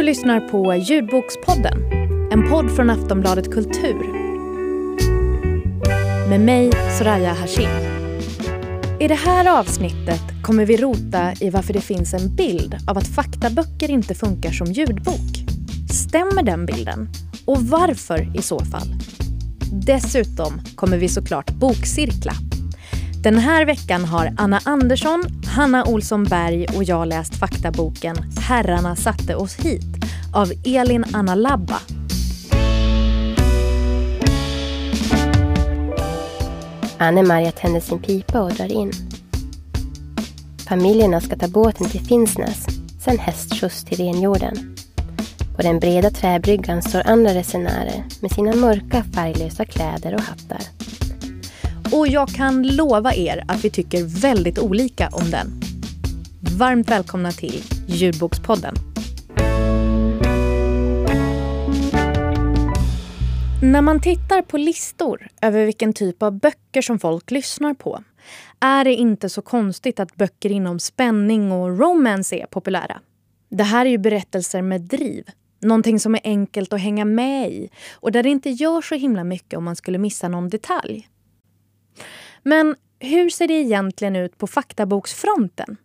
Du lyssnar på Ljudbokspodden, en podd från Aftonbladet Kultur. Med mig, Soraya Hashim. I det här avsnittet kommer vi rota i varför det finns en bild av att faktaböcker inte funkar som ljudbok. Stämmer den bilden? Och varför i så fall? Dessutom kommer vi såklart bokcirkla. Den här veckan har Anna Andersson, Hanna Olsson Berg och jag läst faktaboken Herrarna satte oss hit av Elin Anna Labba. Anne-Maria tänder sin pipa och drar in. Familjerna ska ta båten till Finnsnäs, sen hästskjuts till renjorden. På den breda träbryggan står andra resenärer med sina mörka färglösa kläder och hattar. Och jag kan lova er att vi tycker väldigt olika om den. Varmt välkomna till Ljudbokspodden. När man tittar på listor över vilken typ av böcker som folk lyssnar på är det inte så konstigt att böcker inom spänning och romance är populära. Det här är ju berättelser med driv. Någonting som är enkelt att hänga med i och där det inte gör så himla mycket om man skulle missa någon detalj. Men hur ser det egentligen ut på faktaboksfronten?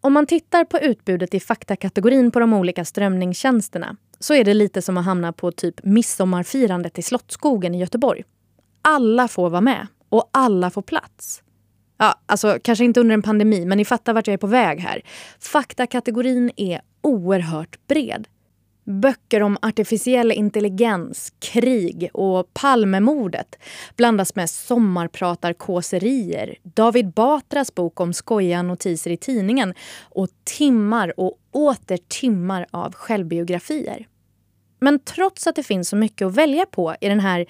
Om man tittar på utbudet i faktakategorin på de olika strömningstjänsterna så är det lite som att hamna på typ midsommarfirandet i Slottsskogen i Göteborg. Alla får vara med och alla får plats. Ja, alltså kanske inte under en pandemi, men ni fattar vart jag är på väg här. Faktakategorin är oerhört bred. Böcker om artificiell intelligens, krig och Palmemordet blandas med sommarpratarkåserier, David Batras bok om skojiga notiser i tidningen och timmar och åter timmar av självbiografier. Men trots att det finns så mycket att välja på i den här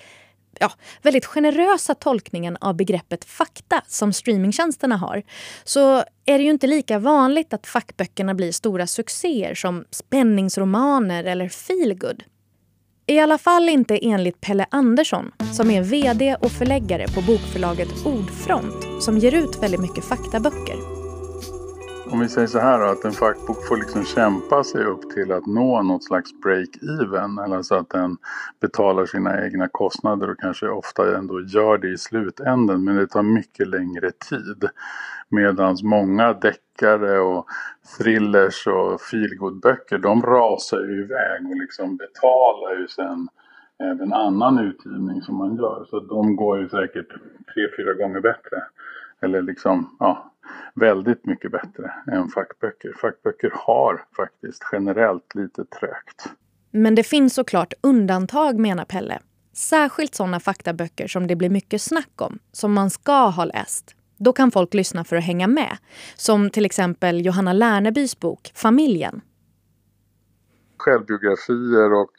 ja, väldigt generösa tolkningen av begreppet fakta som streamingtjänsterna har så är det ju inte lika vanligt att fackböckerna blir stora succéer som spänningsromaner eller feelgood. I alla fall inte enligt Pelle Andersson som är vd och förläggare på bokförlaget Ordfront som ger ut väldigt mycket faktaböcker. Om vi säger så här då, att en fackbok får liksom kämpa sig upp till att nå något slags break-even. Eller så att den betalar sina egna kostnader och kanske ofta ändå gör det i slutänden. Men det tar mycket längre tid. Medan många deckare och thrillers och feelgood-böcker de rasar ju iväg och liksom betalar ju sen även annan utgivning som man gör. Så de går ju säkert tre, fyra gånger bättre. Eller liksom, ja, väldigt mycket bättre än fackböcker. Fackböcker har faktiskt generellt lite trögt. Men det finns såklart undantag menar Pelle. Särskilt sådana faktaböcker som det blir mycket snack om, som man ska ha läst. Då kan folk lyssna för att hänga med. Som till exempel Johanna Lernebys bok Familjen. Självbiografier och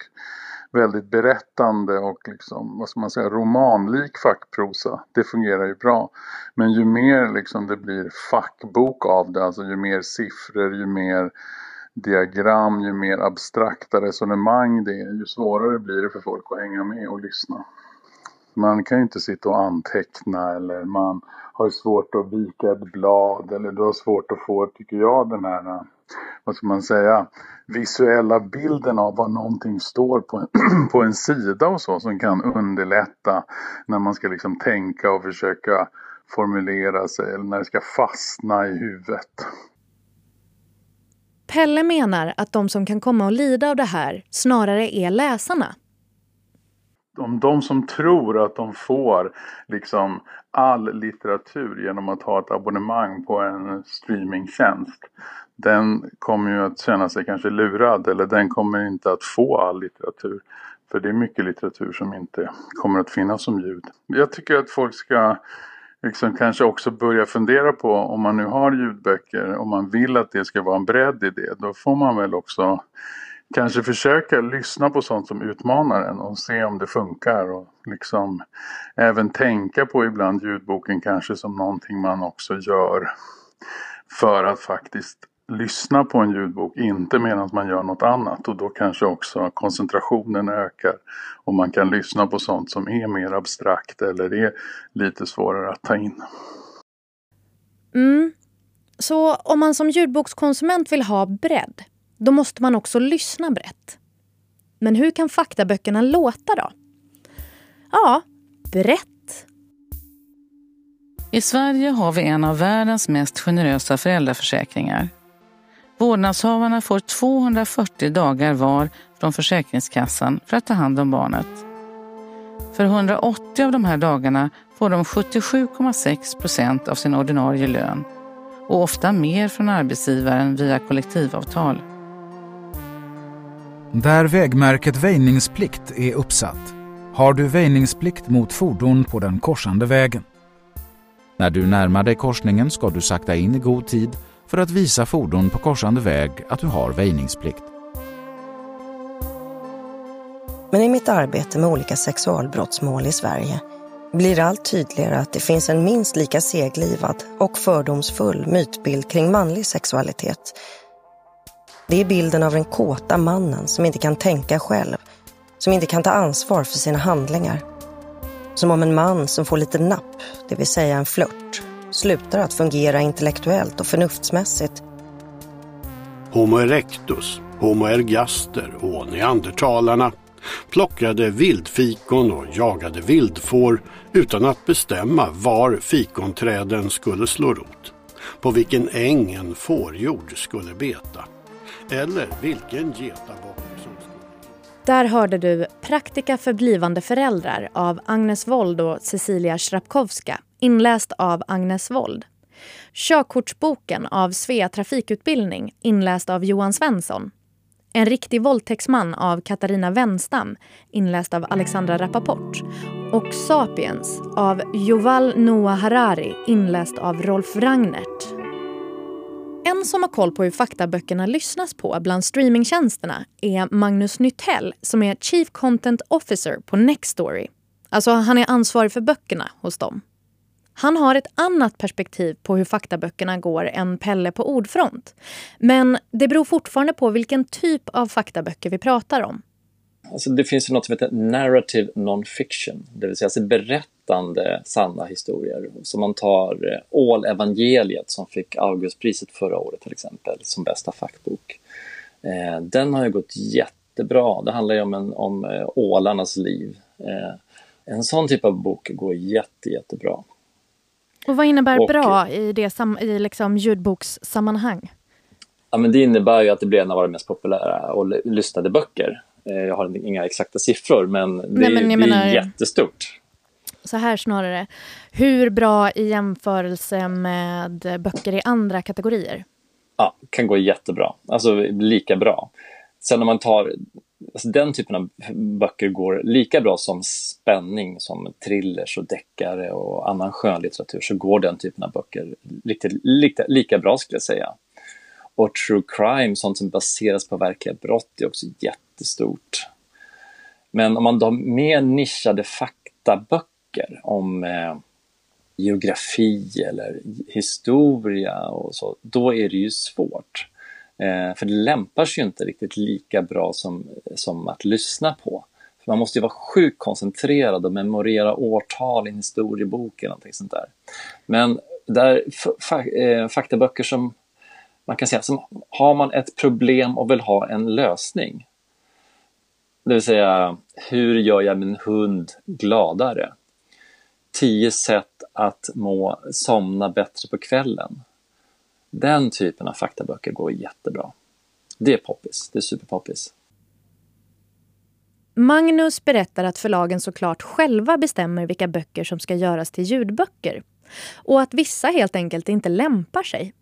väldigt berättande och liksom, vad ska man säga, romanlik fackprosa. Det fungerar ju bra. Men ju mer liksom det blir fackbok av det, alltså ju mer siffror, ju mer diagram, ju mer abstrakta resonemang det är, ju svårare blir det för folk att hänga med och lyssna. Man kan ju inte sitta och anteckna eller man har svårt att vika ett blad eller du har svårt att få, tycker jag, den här, eh, vad ska man säga, visuella bilden av vad någonting står på en, på en sida och så som kan underlätta när man ska liksom tänka och försöka formulera sig eller när det ska fastna i huvudet. Pelle menar att de som kan komma att lida av det här snarare är läsarna om de som tror att de får liksom all litteratur genom att ha ett abonnemang på en streamingtjänst. Den kommer ju att känna sig kanske lurad eller den kommer inte att få all litteratur. För det är mycket litteratur som inte kommer att finnas som ljud. Jag tycker att folk ska liksom kanske också börja fundera på om man nu har ljudböcker, om man vill att det ska vara en bredd i det. Då får man väl också kanske försöka lyssna på sånt som utmanar en och se om det funkar. Och liksom även tänka på ibland ljudboken kanske som någonting man också gör för att faktiskt lyssna på en ljudbok, inte medan man gör något annat. Och då kanske också koncentrationen ökar. Och man kan lyssna på sånt som är mer abstrakt eller är lite svårare att ta in. Mm. Så om man som ljudbokskonsument vill ha bredd då måste man också lyssna brett. Men hur kan faktaböckerna låta då? Ja, brett. I Sverige har vi en av världens mest generösa föräldraförsäkringar. Vårdnadshavarna får 240 dagar var från Försäkringskassan för att ta hand om barnet. För 180 av de här dagarna får de 77,6 procent av sin ordinarie lön och ofta mer från arbetsgivaren via kollektivavtal. Där vägmärket väjningsplikt är uppsatt har du väjningsplikt mot fordon på den korsande vägen. När du närmar dig korsningen ska du sakta in i god tid för att visa fordon på korsande väg att du har väjningsplikt. Men i mitt arbete med olika sexualbrottsmål i Sverige blir det allt tydligare att det finns en minst lika seglivad och fördomsfull mytbild kring manlig sexualitet. Det är bilden av den kåta mannen som inte kan tänka själv, som inte kan ta ansvar för sina handlingar. Som om en man som får lite napp, det vill säga en flört, slutar att fungera intellektuellt och förnuftsmässigt. Homo erectus, Homo ergaster och neandertalarna plockade vildfikon och jagade vildfår utan att bestämma var fikonträden skulle slå rot, på vilken äng en fårjord skulle beta eller vilken getabock som skulle... Där hörde du Praktika för blivande föräldrar av Agnes Wold och Cecilia Shrapkowska inläst av Agnes Wold. Körkortsboken av Svea trafikutbildning inläst av Johan Svensson en riktig våldtäktsman av Katarina Wenstam inläst av Alexandra Rappaport och Sapiens av Yuval Noah Harari inläst av Rolf Ragnert. En som har koll på hur faktaböckerna lyssnas på bland streamingtjänsterna är Magnus Nytell som är Chief Content Officer på Nextory. Alltså han är ansvarig för böckerna hos dem. Han har ett annat perspektiv på hur faktaböckerna går än Pelle på ordfront. Men det beror fortfarande på vilken typ av faktaböcker vi pratar om. Alltså det finns något som heter narrative non-fiction, det vill säga alltså berättande sanna historier. Så man tar Ål-evangeliet som fick Augustpriset förra året till exempel som bästa fackbok. Eh, den har ju gått jättebra. Det handlar ju om, en, om eh, ålarnas liv. Eh, en sån typ av bok går jätte, jättebra. Och vad innebär och, bra i, det i liksom ljudbokssammanhang? Ja, men det innebär ju att det blir en av våra mest populära och lyssnade böcker. Eh, jag har inga exakta siffror, men det, Nej, men det menar, är jättestort. Så här snarare, hur bra i jämförelse med böcker i andra kategorier? Ja, kan gå jättebra. Alltså lika bra. Sen om man tar alltså den typen av böcker går lika bra som spänning, som thrillers och deckare och annan skönlitteratur, så går den typen av böcker lika, lika, lika bra skulle jag säga. Och true crime, sånt som baseras på verkliga brott, är också jättestort. Men om man har mer nischade faktaböcker om eh, geografi eller historia och så, då är det ju svårt. Eh, för det lämpar sig ju inte riktigt lika bra som, som att lyssna på. För man måste ju vara sjukt koncentrerad och memorera årtal i en historiebok eller någonting sånt där. Men där, eh, faktaböcker som man kan säga, som har man ett problem och vill ha en lösning. Det vill säga, hur gör jag min hund gladare? Tio sätt att må somna bättre på kvällen. Den typen av faktaböcker går jättebra. Det är poppis, det är superpoppis. Magnus berättar att förlagen såklart själva bestämmer vilka böcker som ska göras till ljudböcker. Och att vissa helt enkelt inte lämpar sig.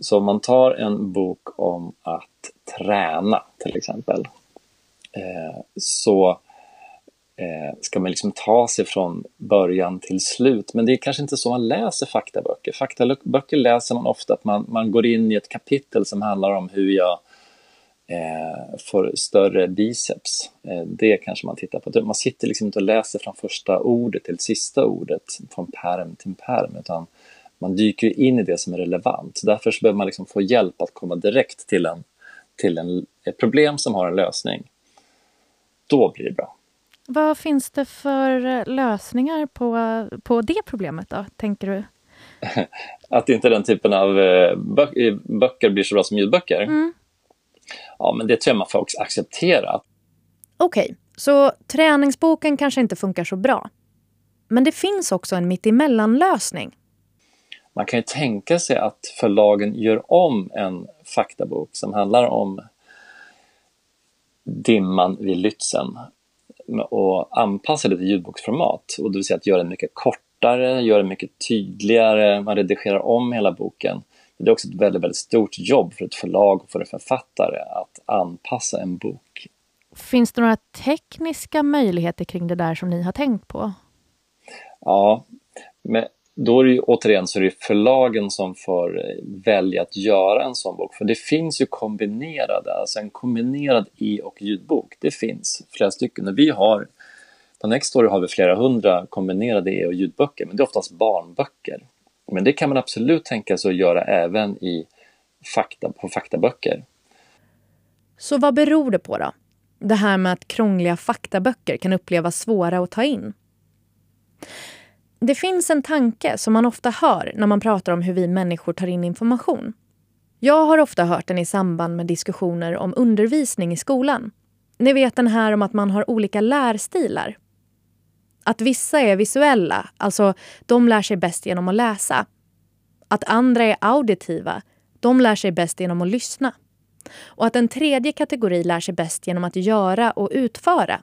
Så om man tar en bok om att träna till exempel. Eh, så eh, ska man liksom ta sig från början till slut. Men det är kanske inte så man läser faktaböcker. Faktaböcker läser man ofta att man, man går in i ett kapitel som handlar om hur jag eh, får större biceps. Eh, det kanske man tittar på. Man sitter liksom inte och läser från första ordet till sista ordet, från perm till perm, utan man dyker in i det som är relevant. Därför så behöver man liksom få hjälp att komma direkt till, en, till en, ett problem som har en lösning. Då blir det bra. Vad finns det för eh, lösningar på, på det problemet då, tänker du? att inte den typen av eh, böcker blir så bra som ljudböcker? Mm. Ja, men det tror jag man får också acceptera. Okej, okay, så träningsboken kanske inte funkar så bra. Men det finns också en mittemellan-lösning. Man kan ju tänka sig att förlagen gör om en faktabok som handlar om dimman vid Lützen och anpassa det till ljudboksformat. Och det vill säga att göra den mycket kortare, göra den mycket tydligare, man redigerar om hela boken. Det är också ett väldigt, väldigt stort jobb för ett förlag och för en författare att anpassa en bok. Finns det några tekniska möjligheter kring det där som ni har tänkt på? Ja, men då är det ju återigen så är det förlagen som får eh, välja att göra en sån bok. För det finns ju kombinerade, alltså en kombinerad e och ljudbok. Det finns flera stycken och vi har på Nextory har vi flera hundra kombinerade e och ljudböcker, men det är oftast barnböcker. Men det kan man absolut tänka sig att göra även i fakta, på faktaböcker. Så vad beror det på då? Det här med att krångliga faktaböcker kan upplevas svåra att ta in? Det finns en tanke som man ofta hör när man pratar om hur vi människor tar in information. Jag har ofta hört den i samband med diskussioner om undervisning i skolan. Ni vet den här om att man har olika lärstilar. Att vissa är visuella, alltså de lär sig bäst genom att läsa. Att andra är auditiva, de lär sig bäst genom att lyssna. Och att en tredje kategori lär sig bäst genom att göra och utföra.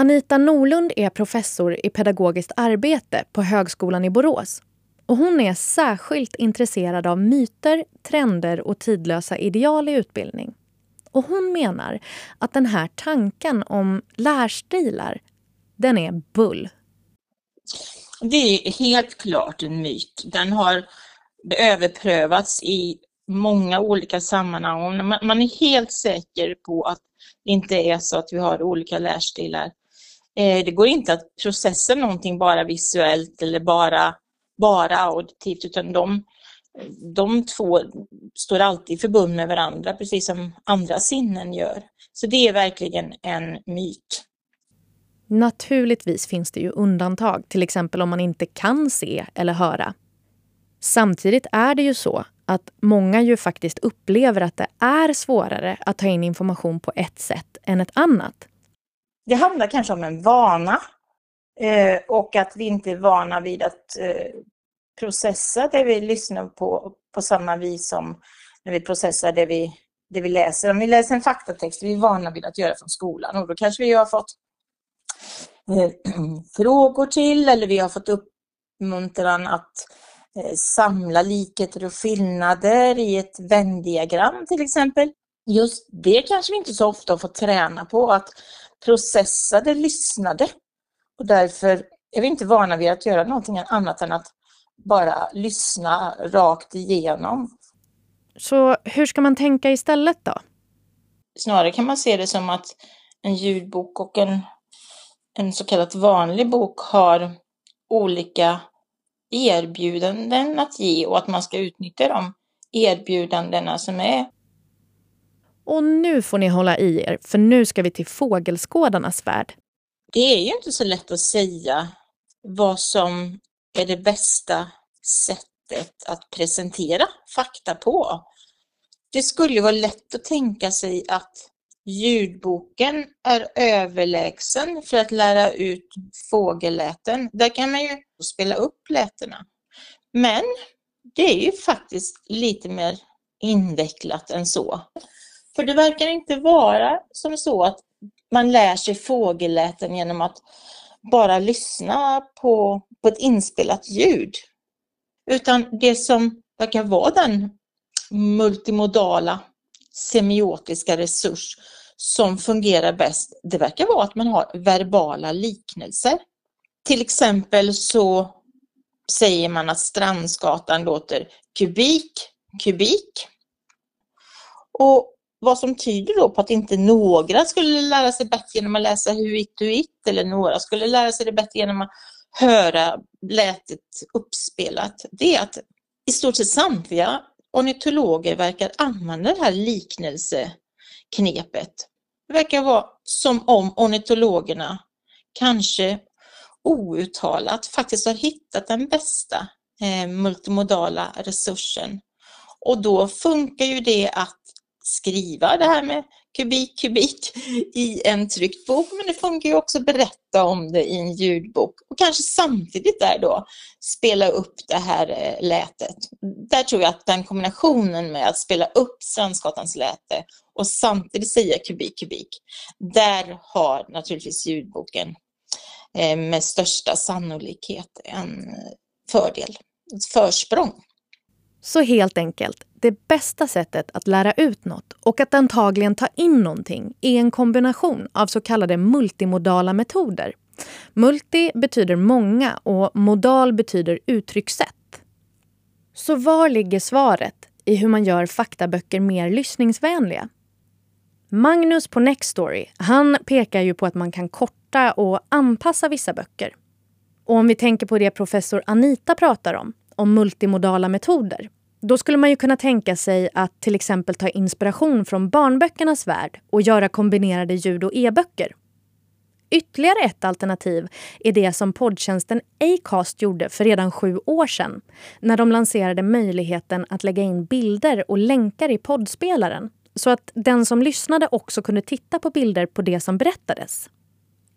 Anita Norlund är professor i pedagogiskt arbete på Högskolan i Borås. Och hon är särskilt intresserad av myter, trender och tidlösa ideal i utbildning. Och hon menar att den här tanken om lärstilar, den är bull. Det är helt klart en myt. Den har överprövats i många olika sammanhang. Man är helt säker på att det inte är så att vi har olika lärstilar. Eh, det går inte att processa någonting bara visuellt eller bara, bara auditivt, utan de, de två står alltid i förbund med varandra, precis som andra sinnen gör. Så det är verkligen en myt. Naturligtvis finns det ju undantag, till exempel om man inte kan se eller höra. Samtidigt är det ju så att många ju faktiskt upplever att det är svårare att ta in information på ett sätt än ett annat. Det handlar kanske om en vana eh, och att vi inte är vana vid att eh, processa det vi lyssnar på på samma vis som när vi processar det vi, det vi läser. Om vi läser en faktatext, vi är vana vid att göra från skolan och då kanske vi har fått eh, frågor till eller vi har fått uppmuntran att eh, samla likheter och skillnader i ett vändiagram till exempel. Just det kanske vi inte så ofta har fått träna på, att processade, lyssnade. Och därför är vi inte vana vid att göra någonting annat än att bara lyssna rakt igenom. Så hur ska man tänka istället då? Snarare kan man se det som att en ljudbok och en, en så kallad vanlig bok har olika erbjudanden att ge och att man ska utnyttja de erbjudandena som är och nu får ni hålla i er, för nu ska vi till fågelskådarnas värld. Det är ju inte så lätt att säga vad som är det bästa sättet att presentera fakta på. Det skulle vara lätt att tänka sig att ljudboken är överlägsen för att lära ut fågelläten. Där kan man ju spela upp lätena. Men det är ju faktiskt lite mer invecklat än så. För det verkar inte vara som så att man lär sig fågelläten genom att bara lyssna på, på ett inspelat ljud. Utan det som verkar vara den multimodala semiotiska resurs som fungerar bäst, det verkar vara att man har verbala liknelser. Till exempel så säger man att Strandsgatan låter kubik, kubik. Och vad som tyder då på att inte några skulle lära sig bättre genom att läsa huit huit eller några skulle lära sig det bättre genom att höra lätet uppspelat. Det är att i stort sett samtliga ornitologer verkar använda det här liknelseknepet. Det verkar vara som om ornitologerna kanske outtalat faktiskt har hittat den bästa eh, multimodala resursen. Och då funkar ju det att skriva det här med kubik, kubik i en tryckt bok, men det funkar ju också att berätta om det i en ljudbok och kanske samtidigt där då spela upp det här eh, lätet. Där tror jag att den kombinationen med att spela upp Strandskatans läte och samtidigt säga kubik, kubik, där har naturligtvis ljudboken eh, med största sannolikhet en eh, fördel, ett försprång. Så helt enkelt, det bästa sättet att lära ut något och att antagligen ta in någonting är en kombination av så kallade multimodala metoder. Multi betyder många och modal betyder uttryckssätt. Så var ligger svaret i hur man gör faktaböcker mer lyssningsvänliga? Magnus på Nextory, han pekar ju på att man kan korta och anpassa vissa böcker. Och om vi tänker på det professor Anita pratar om, om multimodala metoder, då skulle man ju kunna tänka sig att till exempel ta inspiration från barnböckernas värld och göra kombinerade ljud och e-böcker. Ytterligare ett alternativ är det som poddtjänsten Acast gjorde för redan sju år sedan när de lanserade möjligheten att lägga in bilder och länkar i poddspelaren så att den som lyssnade också kunde titta på bilder på det som berättades.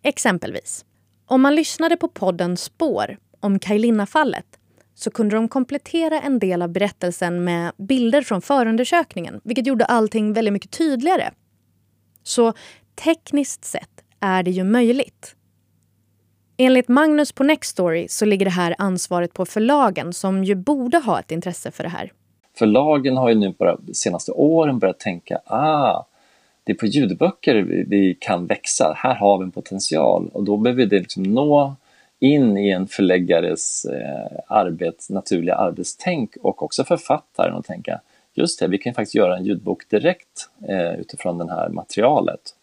Exempelvis, om man lyssnade på podden Spår om Kajlinna-fallet så kunde de komplettera en del av berättelsen med bilder från förundersökningen vilket gjorde allting väldigt mycket tydligare. Så tekniskt sett är det ju möjligt. Enligt Magnus på Nextory så ligger det här ansvaret på förlagen som ju borde ha ett intresse för det här. Förlagen har ju nu bara de senaste åren börjat tänka ah, det är på ljudböcker vi, vi kan växa, här har vi en potential och då behöver det liksom nå in i en förläggares eh, arbets, naturliga arbetstänk och också författaren och tänka just det, vi kan faktiskt göra en ljudbok direkt eh, utifrån det här materialet.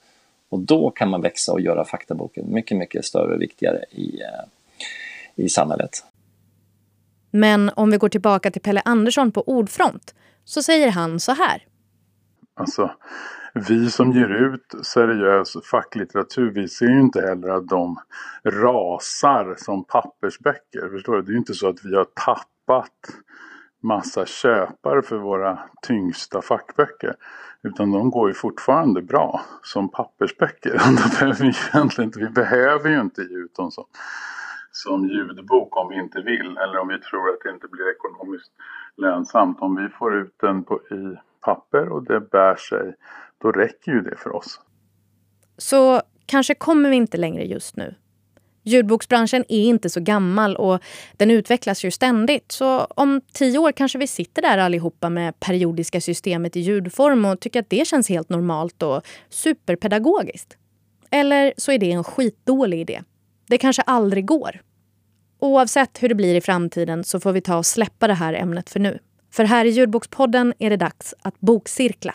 Och då kan man växa och göra faktaboken mycket, mycket större och viktigare i, eh, i samhället. Men om vi går tillbaka till Pelle Andersson på Ordfront så säger han så här. Alltså, vi som ger ut seriös facklitteratur, vi ser ju inte heller att de rasar som pappersböcker. Förstår du? Det är ju inte så att vi har tappat massa köpare för våra tyngsta fackböcker. Utan de går ju fortfarande bra som pappersböcker. behöver vi, egentligen inte, vi behöver ju inte ge ut dem som, som ljudbok om vi inte vill. Eller om vi tror att det inte blir ekonomiskt lönsamt. Om vi får ut den på, i papper och det bär sig då räcker ju det för oss. Så kanske kommer vi inte längre just nu. Ljudboksbranschen är inte så gammal och den utvecklas ju ständigt. Så om tio år kanske vi sitter där allihopa med periodiska systemet i ljudform och tycker att det känns helt normalt och superpedagogiskt. Eller så är det en skitdålig idé. Det kanske aldrig går. Oavsett hur det blir i framtiden så får vi ta och släppa det här ämnet för nu. För här i Ljudbokspodden är det dags att bokcirkla.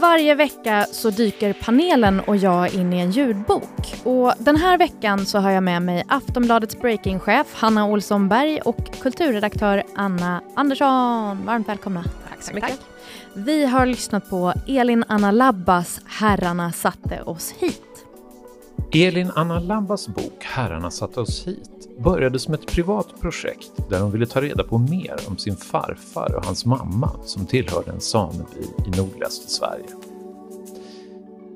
Varje vecka så dyker panelen och jag in i en ljudbok. Och den här veckan så har jag med mig Aftonbladets breakingchef Hanna Olsson Berg och kulturredaktör Anna Andersson. Varmt välkomna. Tack så mycket. Tack. Vi har lyssnat på Elin Anna Labbas Herrarna satte oss hit. Elin Anna Labbas bok Herrarna satte oss hit började som ett privat projekt där hon ville ta reda på mer om sin farfar och hans mamma som tillhörde en sameby i nordligaste Sverige.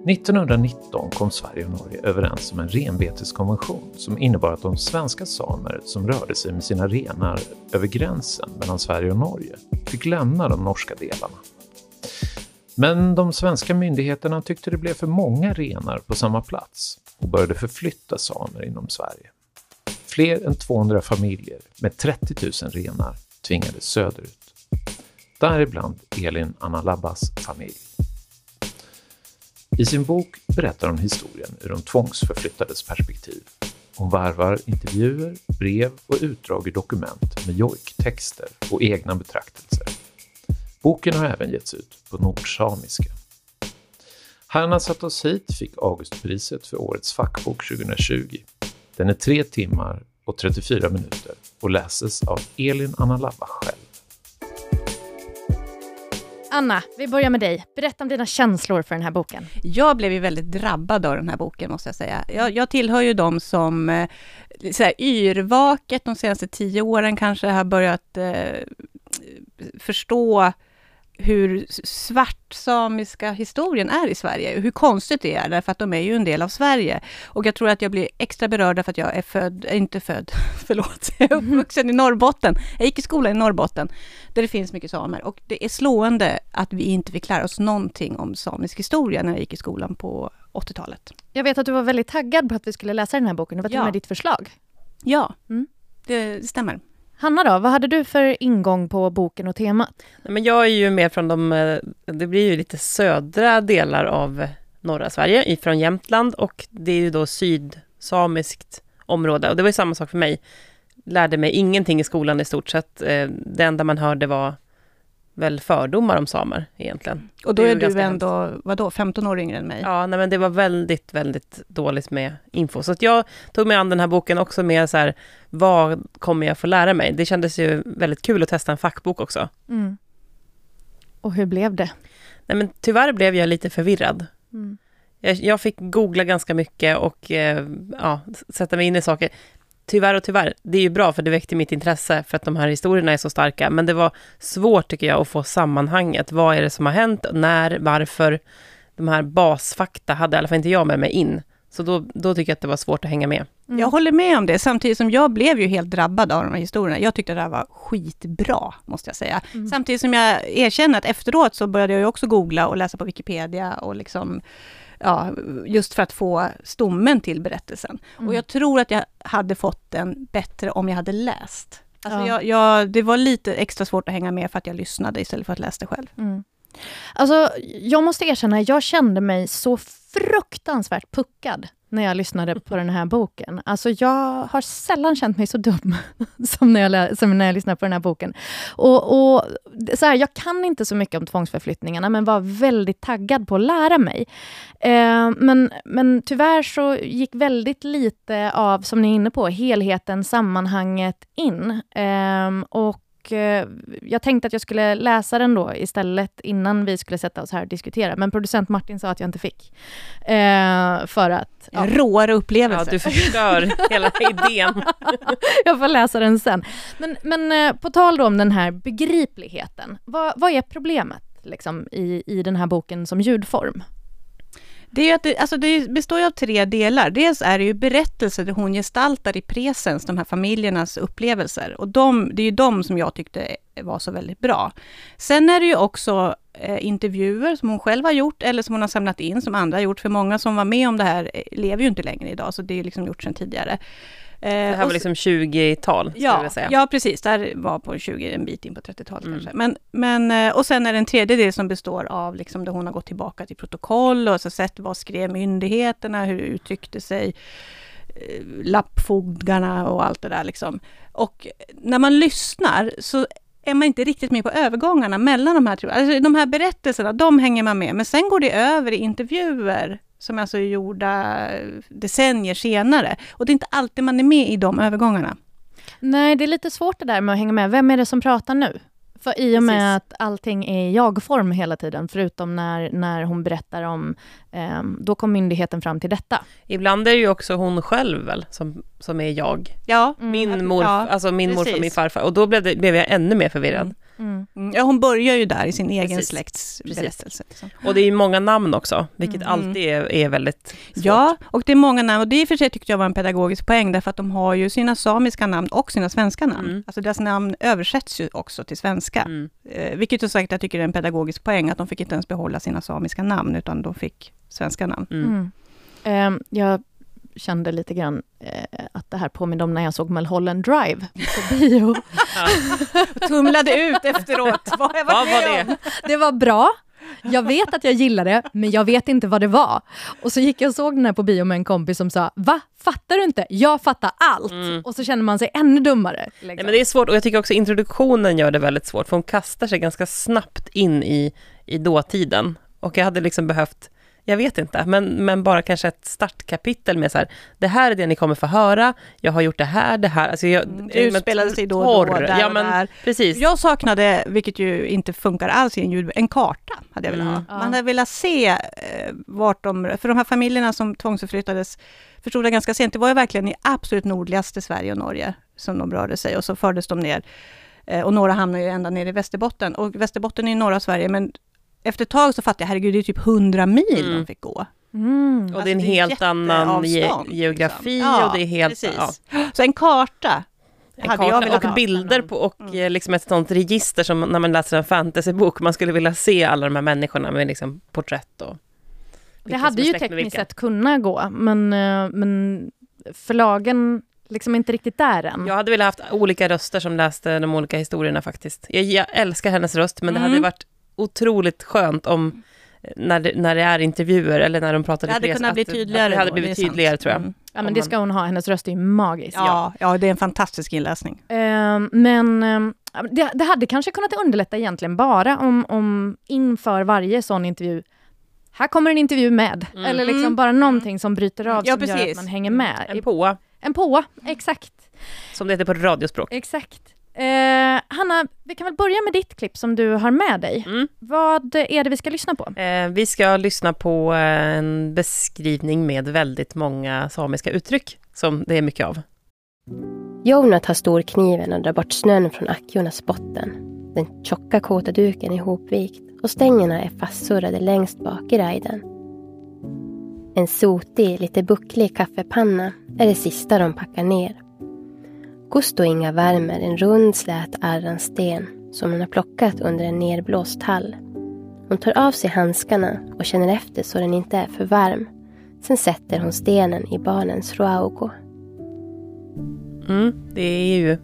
1919 kom Sverige och Norge överens om en renbeteskonvention som innebar att de svenska samer som rörde sig med sina renar över gränsen mellan Sverige och Norge fick lämna de norska delarna. Men de svenska myndigheterna tyckte det blev för många renar på samma plats och började förflytta samer inom Sverige. Fler än 200 familjer med 30 000 renar tvingades söderut. Däribland Elin Anna Labbas familj. I sin bok berättar hon historien ur de tvångsförflyttades perspektiv. Hon varvar intervjuer, brev och utdrag ur dokument med jojktexter och egna betraktelser. Boken har även getts ut på nordsamiska. Herrarna satt oss hit fick Augustpriset för årets fackbok 2020. Den är tre timmar och 34 minuter och läses av Elin Anna Labba själv. Anna, vi börjar med dig. Berätta om dina känslor för den här boken. Jag blev ju väldigt drabbad av den här boken, måste jag säga. Jag, jag tillhör ju de som eh, så här, yrvaket de senaste tio åren kanske har börjat eh, förstå hur svart samiska historien är i Sverige, hur konstigt det är, därför att de är ju en del av Sverige. Och jag tror att jag blir extra berörd därför att jag är född, äh, inte född, förlåt, jag är uppvuxen i Norrbotten. Jag gick i skolan i Norrbotten, där det finns mycket samer. Och det är slående att vi inte fick lära oss någonting om samisk historia när jag gick i skolan på 80-talet. Jag vet att du var väldigt taggad på att vi skulle läsa den här boken, det var till och med ditt förslag. Ja, Mm. det stämmer. Hanna då, vad hade du för ingång på boken och temat? Nej, Men jag är ju mer från de, eh, det blir ju lite södra delar av norra Sverige, ifrån Jämtland och det är ju då sydsamiskt område och det var ju samma sak för mig. Lärde mig ingenting i skolan i stort sett. Eh, det enda man hörde var väl fördomar om samer egentligen. Och då är du ändå, vadå, 15 år yngre än mig? Ja, nej, men det var väldigt, väldigt dåligt med info. Så att jag tog mig an den här boken också med så här, vad kommer jag få lära mig? Det kändes ju väldigt kul att testa en fackbok också. Mm. Och hur blev det? Nej, men tyvärr blev jag lite förvirrad. Mm. Jag, jag fick googla ganska mycket och eh, ja, sätta mig in i saker. Tyvärr och tyvärr, det är ju bra för det väckte mitt intresse för att de här historierna är så starka. Men det var svårt tycker jag att få sammanhanget. Vad är det som har hänt? När? Varför? De här basfakta hade i alla fall inte jag med mig in. Så då, då tycker jag att det var svårt att hänga med. Mm. Jag håller med om det, samtidigt som jag blev ju helt drabbad av de här historierna. Jag tyckte det här var skitbra, måste jag säga. Mm. Samtidigt som jag erkänner att efteråt så började jag ju också googla och läsa på Wikipedia och liksom, ja, just för att få stommen till berättelsen. Mm. Och jag tror att jag hade fått den bättre om jag hade läst. Alltså Ja. jag, jag, det var lite extra svårt att hänga med för att jag lyssnade istället för att läsa det själv. Mm. Alltså, jag måste erkänna, jag kände mig så fruktansvärt puckad när jag lyssnade på den här boken. Alltså, jag har sällan känt mig så dum som när jag, som när jag lyssnade på den här boken. Och, och så här, jag kan inte så mycket om tvångsförflyttningarna, men var väldigt taggad på att lära mig. Eh, men, men tyvärr så gick väldigt lite av, som ni är inne på, helheten, sammanhanget in. Eh, och eh, jag tänkte att jag skulle läsa den då istället innan vi skulle sätta oss här och diskutera. Men producent Martin sa att jag inte fick. Eh, för att ja, råare upplevelse. Ja, du förstör hela idén. jag får läsa den sen. Men, men eh, på tal då om den här begripligheten. Vad, vad är problemet liksom, i, i den här boken som ljudform? Det, är ju att det, alltså det består ju av tre delar. Dels är det ju berättelser där hon gestaltar i presens de här familjernas upplevelser. Och de, det är ju de som jag tyckte var så väldigt bra. Sen är det ju också eh, intervjuer som hon själv har gjort eller som hon har samlat in som andra har gjort. För många som var med om det här eh, lever ju inte längre idag, så det är ju liksom gjort sedan tidigare. Eh, Det här var liksom 20-tal, skulle jag Ja, säga. ja, precis. Där var på 20, en bit in på 30-talet Mm. kanske. Men, men, eh, och sen är det en tredje del som består av liksom där hon har gått tillbaka till protokoll och så sett vad skrev myndigheterna, hur uttryckte sig eh, lappfogdarna och allt det där liksom. Och när man lyssnar så är man inte riktigt med på övergångarna mellan de här. Alltså de här berättelserna, de hänger man med. Men sen går det över i intervjuer som alltså är gjorda decennier senare. Och det är inte alltid man är med i de övergångarna. Nej, det är lite svårt det där med att hänga med. Vem är det som pratar nu? För i och med Precis. att allting är i jag-form hela tiden, förutom när, när hon berättar om... Eh, då kom myndigheten fram till detta. Ibland är det ju också hon själv väl, som, som är jag. Ja, Min, morf, Ja, alltså min morfar och min farfar. Och då blev, det, blev jag ännu mer förvirrad. Mm. Mm, Ja, hon börjar ju där i sin egen Precis. släkts Precis. berättelse. Liksom. Och det är ju många namn också, vilket Mm. alltid är, är väldigt svårt. Ja, och det är många namn. Och det i och för sig tyckte jag var en pedagogisk poäng, därför att de har ju sina samiska namn och sina svenska namn. Mm. Alltså deras namn översätts ju också till svenska. Mm. Eh, vilket ju sagt jag tycker är en pedagogisk poäng, att de fick inte ens behålla sina samiska namn, utan de fick svenska namn. Mm. Mm. Eh, jag kände lite grann eh, att det här påminner om när jag såg Mulholland Drive på bio. Tumlade ut efteråt. Vad, jag Vad var det? Det var bra. Jag vet att jag gillade det, men jag vet inte vad det var. Och så gick jag och såg den här på bio med en kompis som sa, va? Fattar du inte? Jag fattar allt. Mm. Och så känner man sig ännu dummare. Liksom. Nej, men det är svårt och jag tycker också introduktionen gör det väldigt svårt, för hon kastar sig ganska snabbt in i, i dåtiden. Och jag hade liksom behövt jag vet inte, men, men bara kanske ett startkapitel med så här, det här är det ni kommer få höra, jag har gjort det här, det här. Alltså jag, Mm, Det utspelade sig då och då, där ja, och men, där. Precis. Jag saknade, vilket ju inte funkar alls i en ljudbok, en karta hade jag velat Mm. ha. Man hade velat se eh, vart de, för de här familjerna som tvångsförflyttades, förstod jag ganska sent, det var ju verkligen i absolut nordligaste Sverige och Norge som de rörde sig och så fördes de ner. Eh, och några hamnade ju ända ner i Västerbotten. Och Västerbotten är i norra Sverige, men efter ett tag så fattade jag, herregud, det är typ 100 mil Mm. de fick gå. Mm. och det är Alltså, en det är helt annan ge, geografi liksom. Ja, och det är helt... precis. Ja, Så en karta en hade jag karta och ha. bilder på och Mm. eh, liksom ett sånt register som när man läser en fantasybok, man skulle vilja se alla de här människorna med liksom porträtt och... Det hade ju tekniskt sett kunnat gå, men, eh, men förlagen liksom inte riktigt där än. Jag hade velat haft olika röster som läste de olika historierna faktiskt. Jag, jag älskar hennes röst, men det Mm. hade varit otroligt skönt om eh, när det, när det är intervjuer eller när de pratar Det hade kunnat bli tydligare det hade blivit det tydligare tror jag. Mm. Ja, men det ska hon ha. Hennes röst är ju magisk. Ja, ja, det är en fantastisk inläsning. Ehm, men ehm, det, det hade kanske kunnat underlätta egentligen bara om, om inför varje sån intervju här kommer en intervju med. Mm. Eller liksom Mm. bara någonting som bryter av Ja, som gör att precis. man hänger med. En påa, En påa, exakt. som det heter på radiospråk. Exakt. Eh, Hanna, vi kan väl börja med ditt klipp som du har med dig. Mm. Vad är det vi ska lyssna på? Eh, vi ska lyssna på eh, en beskrivning med väldigt många samiska uttryck, som det är mycket av. Jouna tar storkniven och drar bort snön från Akjonas botten. Den tjocka kåta duken är ihopvikt och stängerna är fastsurrade längst bak i rajden. En sotig, lite bucklig kaffepanna är det sista de packar ner. Gusto Inga värmer en rund slät arransten som hon har plockat under en nerblåst tall. Hon tar av sig handskarna och känner efter så den inte är för varm. Sen sätter hon stenen i barnens ruaugo. Mm, det är ju...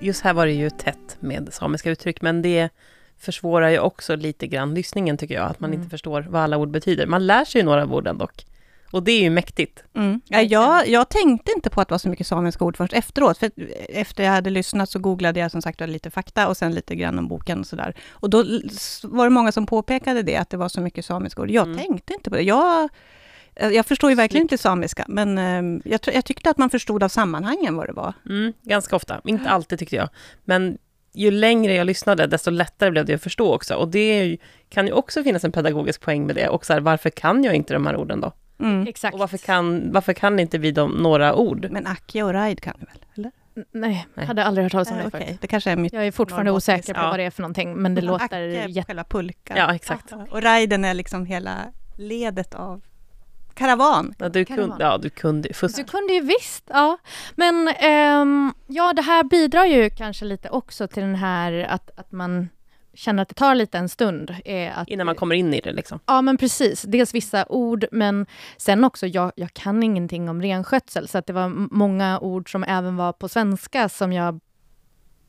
Just här var det ju tätt med samiska uttryck, men det försvårar ju också lite grann lyssningen tycker jag, att man Mm. inte förstår vad alla ord betyder. Man lär sig ju några orden dock. Och det är ju mäktigt. Mm. Ja, jag, jag tänkte inte på att det var så mycket samiska ord först efteråt. För efter jag hade lyssnat så googlade jag som sagt lite fakta och sen lite grann om boken och sådär. Och då var det många som påpekade det, att det var så mycket samiska ord. Jag Mm. tänkte inte på det. Jag, eh, jag förstår ju verkligen inte samiska, men eh, jag, jag tyckte att man förstod av sammanhangen vad det var. Mm, ganska ofta, inte alltid tyckte jag. Men ju längre jag lyssnade, desto lättare blev det att förstå också. Och det ju, kan ju också finnas en pedagogisk poäng med det. Och så här, varför kan jag inte de här orden då? Mm. Exakt. Och varför kan, varför kan inte vi de, några ord? Men Akja och Raid kan du väl? Eller? Nej, Nej. hade aldrig hört talas om Eh, det Okej, förut. det kanske är mitt... Jag är fortfarande osäker på Ja. vad det är för någonting, men det låter Acke är jätte... själva pulkan. Ja, exakt. Och Raiden är liksom hela ledet av karavan. Ja, du, det kunde, ja, du kunde ju fuska. Du kunde ju visst, ja. Men ehm, ja, det här bidrar ju kanske lite också till den här att, att man känner att det tar lite en stund. Är att, Innan man kommer in i det liksom. Ja, men precis. Dels vissa ord, men sen också, jag, jag kan ingenting om renskötsel, så att det var många ord som även var på svenska som jag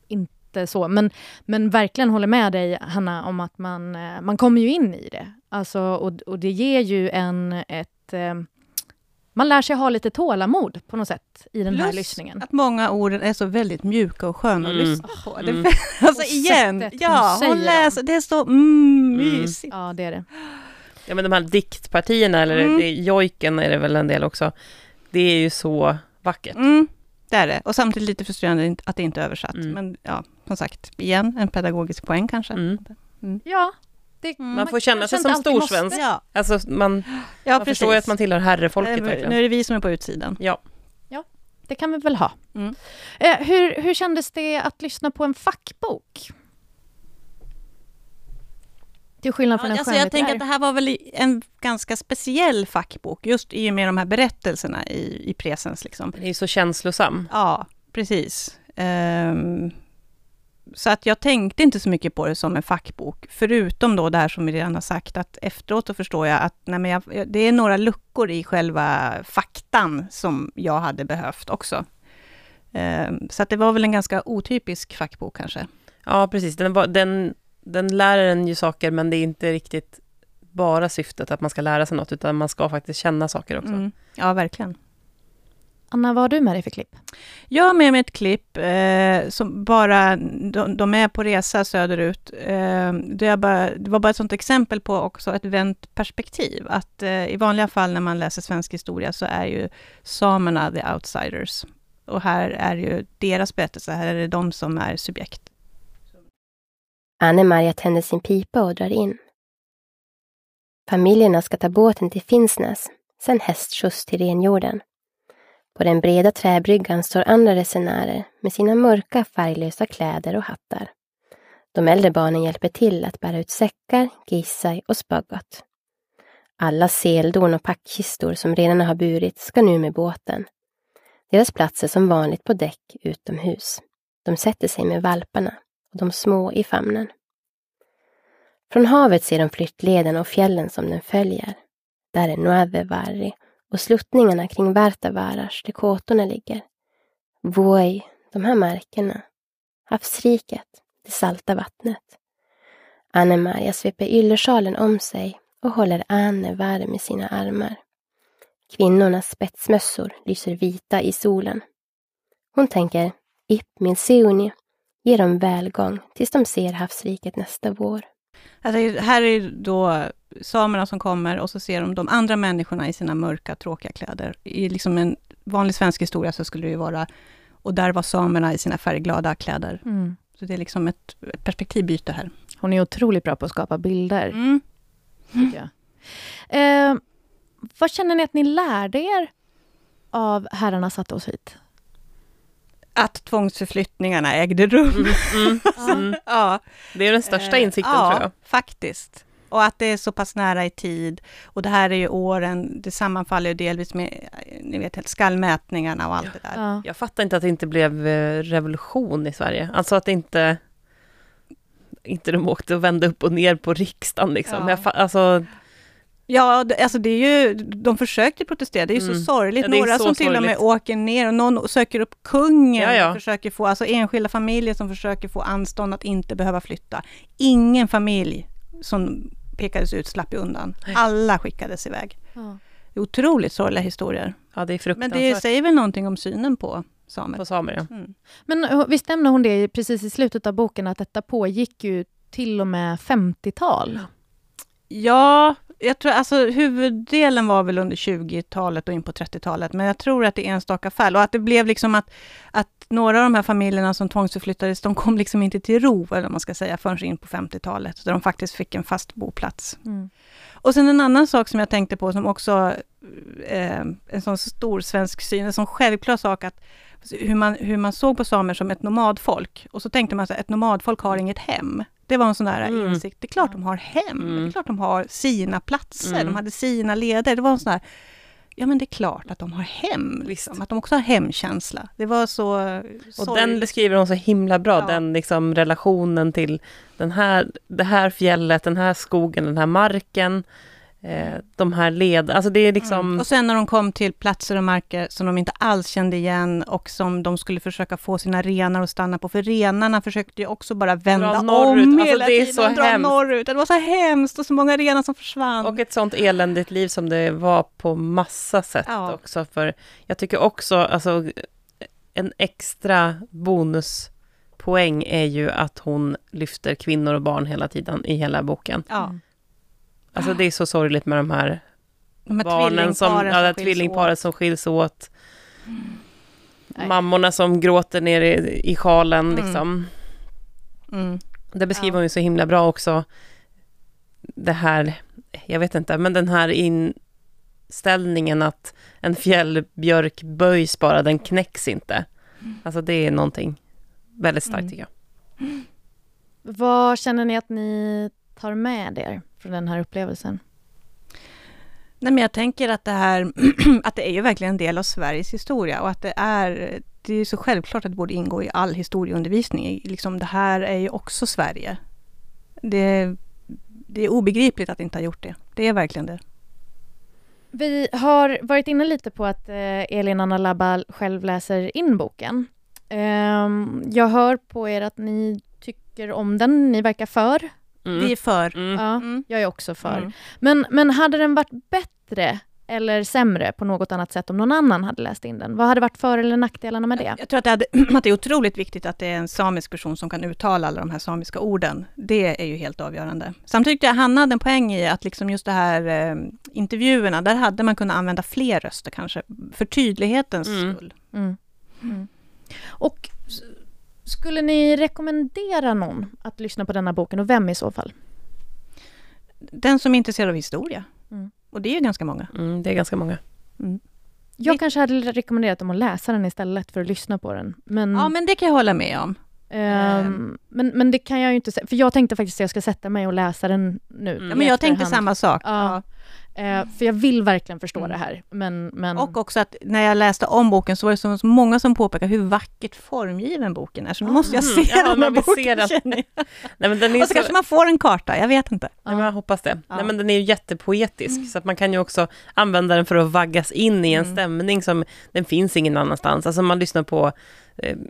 inte så, men, men verkligen håller med dig, Hanna, om att man, eh, man kommer ju in i det. Alltså, och, och det ger ju en ett... Man lär sig ha lite tålamod på något sätt i den här Plus lyssningen. att många ord är så väldigt mjuka och sköna att Mm. lyssna på. Det, Mm. alltså Och igen, ja, hon hon läser, det är så mm, Mm. mysigt. Ja, det är det. Ja, men de här diktpartierna, eller Mm. det, jojken är det väl en del också. Det är ju så vackert. Mm, det är det. Och samtidigt lite frustrerande att det inte är översatt. Mm. Men ja, som sagt, igen, en pedagogisk poäng kanske. Mm. Ja. Det, Man får känna sig som storsvensk. Ja, Alltså, man, ja man förstår ju att man tillhör herrefolket verkligen. Nu är det vi som är på utsidan. Ja. Det kan vi väl ha. Mm. Eh, hur, hur kändes det att lyssna på en fackbok? Till skillnad från en alltså jag tänker att det här var väl en ganska speciell fackbok, just i och med de här berättelserna i, i presens. Liksom. Det är ju så känslosam. Ja, precis. Ehm, så att jag tänkte inte så mycket på det som en fackbok, förutom då det här som vi redan har sagt, att efteråt så förstår jag att nej men jag, det är några luckor i själva faktan som jag hade behövt också. Ehm, så att det var väl en ganska otypisk fackbok kanske. Ja, precis. Den, var, den, den lär en ju saker, men det är inte riktigt bara syftet att man ska lära sig något, utan man ska faktiskt känna saker också. Mm. Ja, verkligen. Anna, vad har du med dig för klipp? Jag har med mig ett klipp eh, som bara, de, de, är på resa söderut. Eh, det, bara, det, var bara ett sånt exempel på också ett vänt perspektiv. Att eh, i vanliga fall när man läser svensk historia så är ju samerna the outsiders. Och här är ju deras berättelse, här är det de som är subjekt. Anne-Maria tänder sin pipa och drar in. Familjerna ska ta båten till Finnsnäs, sen hästskjuts till renjorden. På den breda träbryggan står andra resenärer med sina mörka färglösa kläder och hattar. De äldre barnen hjälper till att bära ut säckar, gissaj och spaggot. Alla seldon och packkistor som renarna har burit ska nu med båten. Deras plats är som vanligt på däck utomhus. De sätter sig med valparna och de små i famnen. Från havet ser de flyttleden och fjällen som den följer. Där är Nuevevarri och sluttningarna kring Värtavaras där kåtorna ligger. Voi, de här markerna. Havsriket, det salta vattnet. Anne-Maria sveper yllesjalen om sig och håller Anne varm i sina armar. Kvinnornas spetsmössor lyser vita i solen. Hon tänker, Ip min seuni, ge dem välgång tills de ser havsriket nästa vår. Alltså, här är då samerna som kommer och så ser de de andra människorna i sina mörka, tråkiga kläder. I liksom en vanlig svensk historia så skulle det ju vara, och där var samerna i sina färgglada kläder. Mm. Så det är liksom ett, ett, perspektivbyte här. Hon är otroligt bra på att skapa bilder. Mm. Eh, vad känner ni att ni lärde er av Herrarna satte oss hit? att tvångsförflyttningarna ägde rum. Mm, mm, mm. ja. Det är den största insikten ja, tror jag. faktiskt. Och att det är så pass nära i tid. Och det här är ju åren, det sammanfaller ju delvis med ni vet, skallmätningarna och allt det där. Ja. Jag fattar inte att det inte blev eh, revolution i Sverige. Alltså att det inte inte de åkte och vände upp och ner på riksdagen liksom. Ja. Jag, alltså, Ja, alltså det är ju, de försökte protestera, det är ju mm. så sorgligt. Ja, Några som till sorgligt. och med åker ner och någon söker upp kungen, ja, ja. försöker få, alltså enskilda familjer som försöker få anstånd att inte behöva flytta. Ingen familj som pekades ut slapp undan. Alla skickades iväg. Ja. Det är otroligt sorgliga historier. Ja, det är fruktansvärt. Men det säger väl någonting om synen på samer. På samer, ja. Mm. Men eh, visst nämner hon det precis i slutet av boken, att detta pågick ju till och med 50-tal? Ja, jag tror alltså huvuddelen var väl under 20-talet och in på 30-talet, men jag tror att det är enstaka fall och att det blev liksom att, att några av de här familjerna som tvångsförflyttades, de kom liksom inte till ro, eller man ska säga, förrän in på 50-talet, där de faktiskt fick en fast boplats. Mm. Och sen en annan sak som jag tänkte på, som också eh, en sån stor svensk syn, en sån självklar sak att hur man, hur man såg på samer som ett nomadfolk. Och så tänkte man att ett nomadfolk har inget hem. Det var en sån där mm. insikt. Det är klart de har hem. Mm. Det är klart de har sina platser. Mm. De hade sina leder. Det var en sån där, ja men det är klart att de har hem. Liksom. Att de också har hemkänsla. Det var så... Och sorg. den beskriver hon så himla bra, ja. den liksom relationen till den här, det här fjället, den här skogen, den här marken de här led... Alltså det är liksom... Mm. Och sen när de kom till platser och marker som de inte alls kände igen och som de skulle försöka få sina renar att stanna på, för renarna försökte ju också bara vända norrut. om hela alltså det är tiden, så dra hemskt. norrut. Det var så hemskt och så många renar som försvann. Och ett sånt eländigt liv som det var på massa sätt ja. också, för jag tycker också, alltså en extra bonuspoäng är ju att hon lyfter kvinnor och barn hela tiden i hela boken. Ja. Alltså det är så sorgligt med de här, de här barnen som, ja, som tvillingparet som skiljs åt. Mm. Mammorna som gråter ner i, i sjalen mm. liksom. Mm. Det beskriver ja. hon ju så himla bra också. Det här, jag vet inte, men den här inställningen att en fjällbjörk böjs bara, den knäcks inte. Mm. Alltså det är någonting väldigt starkt mm. tycker jag. Vad känner ni att ni tar med er från den här upplevelsen? Nej, men jag tänker att det här, att det är ju verkligen en del av Sveriges historia och att det är, det är så självklart att det borde ingå i all historieundervisning. Liksom, det här är ju också Sverige. Det, det är obegripligt att inte har gjort det. Det är verkligen det. Vi har varit inne lite på att eh, Elin Anna Labba själv läser in boken. Eh, jag hör på er att ni tycker om den, ni verkar för Mm. Vi är för. Mm. Ja, mm. jag är också för. Mm. Men, men hade den varit bättre eller sämre på något annat sätt om någon annan hade läst in den? Vad hade varit för eller nackdelarna med det? Jag tror att det, hade, att det är otroligt viktigt att det är en samisk person som kan uttala alla de här samiska orden. Det är ju helt avgörande. Samtidigt tyckte jag Hanna hade en poäng i att liksom just det här eh, intervjuerna, där hade man kunnat använda fler röster kanske, för tydlighetens Mm. skull. Mm. Mm. Och skulle ni rekommendera någon att lyssna på denna boken och vem i så fall? Den som är intresserad av historia. Mm. Och det är ju ganska många. Mm, det är ganska många. Jag kanske hade rekommenderat dem att läsa den istället för att lyssna på den. Men, Ja, men det kan jag hålla med om. ehm, men, men det kan jag ju inte säga, för jag tänkte faktiskt att jag ska sätta mig och läsa den nu. Mm. Ja, men jag tänkte samma sak. Ja. Eh, för jag vill verkligen förstå Mm. det här. Men, men... Och också att när jag läste om boken så var det så så många som påpekade hur vackert formgiven boken är. Så nu måste jag se Mm. Ja, den här boken, se den. Nej, men den är Och så kanske man får en karta, jag vet inte. Nej, men jag hoppas det. Ja. Nej, men den är ju jättepoetisk, så att man kan ju också använda den för att vaggas in i en Mm. stämning som den finns ingen annanstans. Alltså man lyssnar på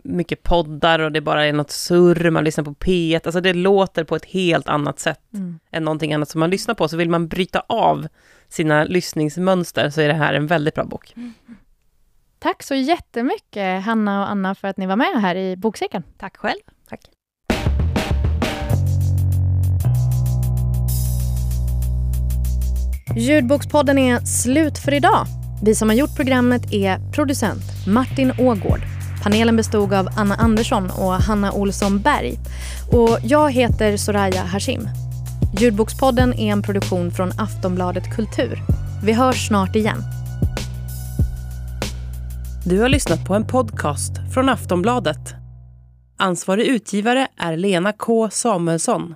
mycket poddar och det bara är något surr, man lyssnar på P1, alltså det låter på ett helt annat sätt Mm. än någonting annat som man lyssnar på. Så vill man bryta av sina lyssningsmönster så är det här en väldigt bra bok. Tack så jättemycket Hanna och Anna för att ni var med här i Bokcirkeln. Tack själv. Tack. Ljudbokspodden är slut för idag. Vi som har gjort programmet är producent Martin Ågård. Panelen bestod av Anna Andersson och Hanna Olsson Berg. Och jag heter Soraya Hashim. Ljudbokspodden är en produktion från Aftonbladet Kultur. Vi hörs snart igen. Du har lyssnat på en podcast från Aftonbladet. Ansvarig utgivare är Lena K Samuelsson.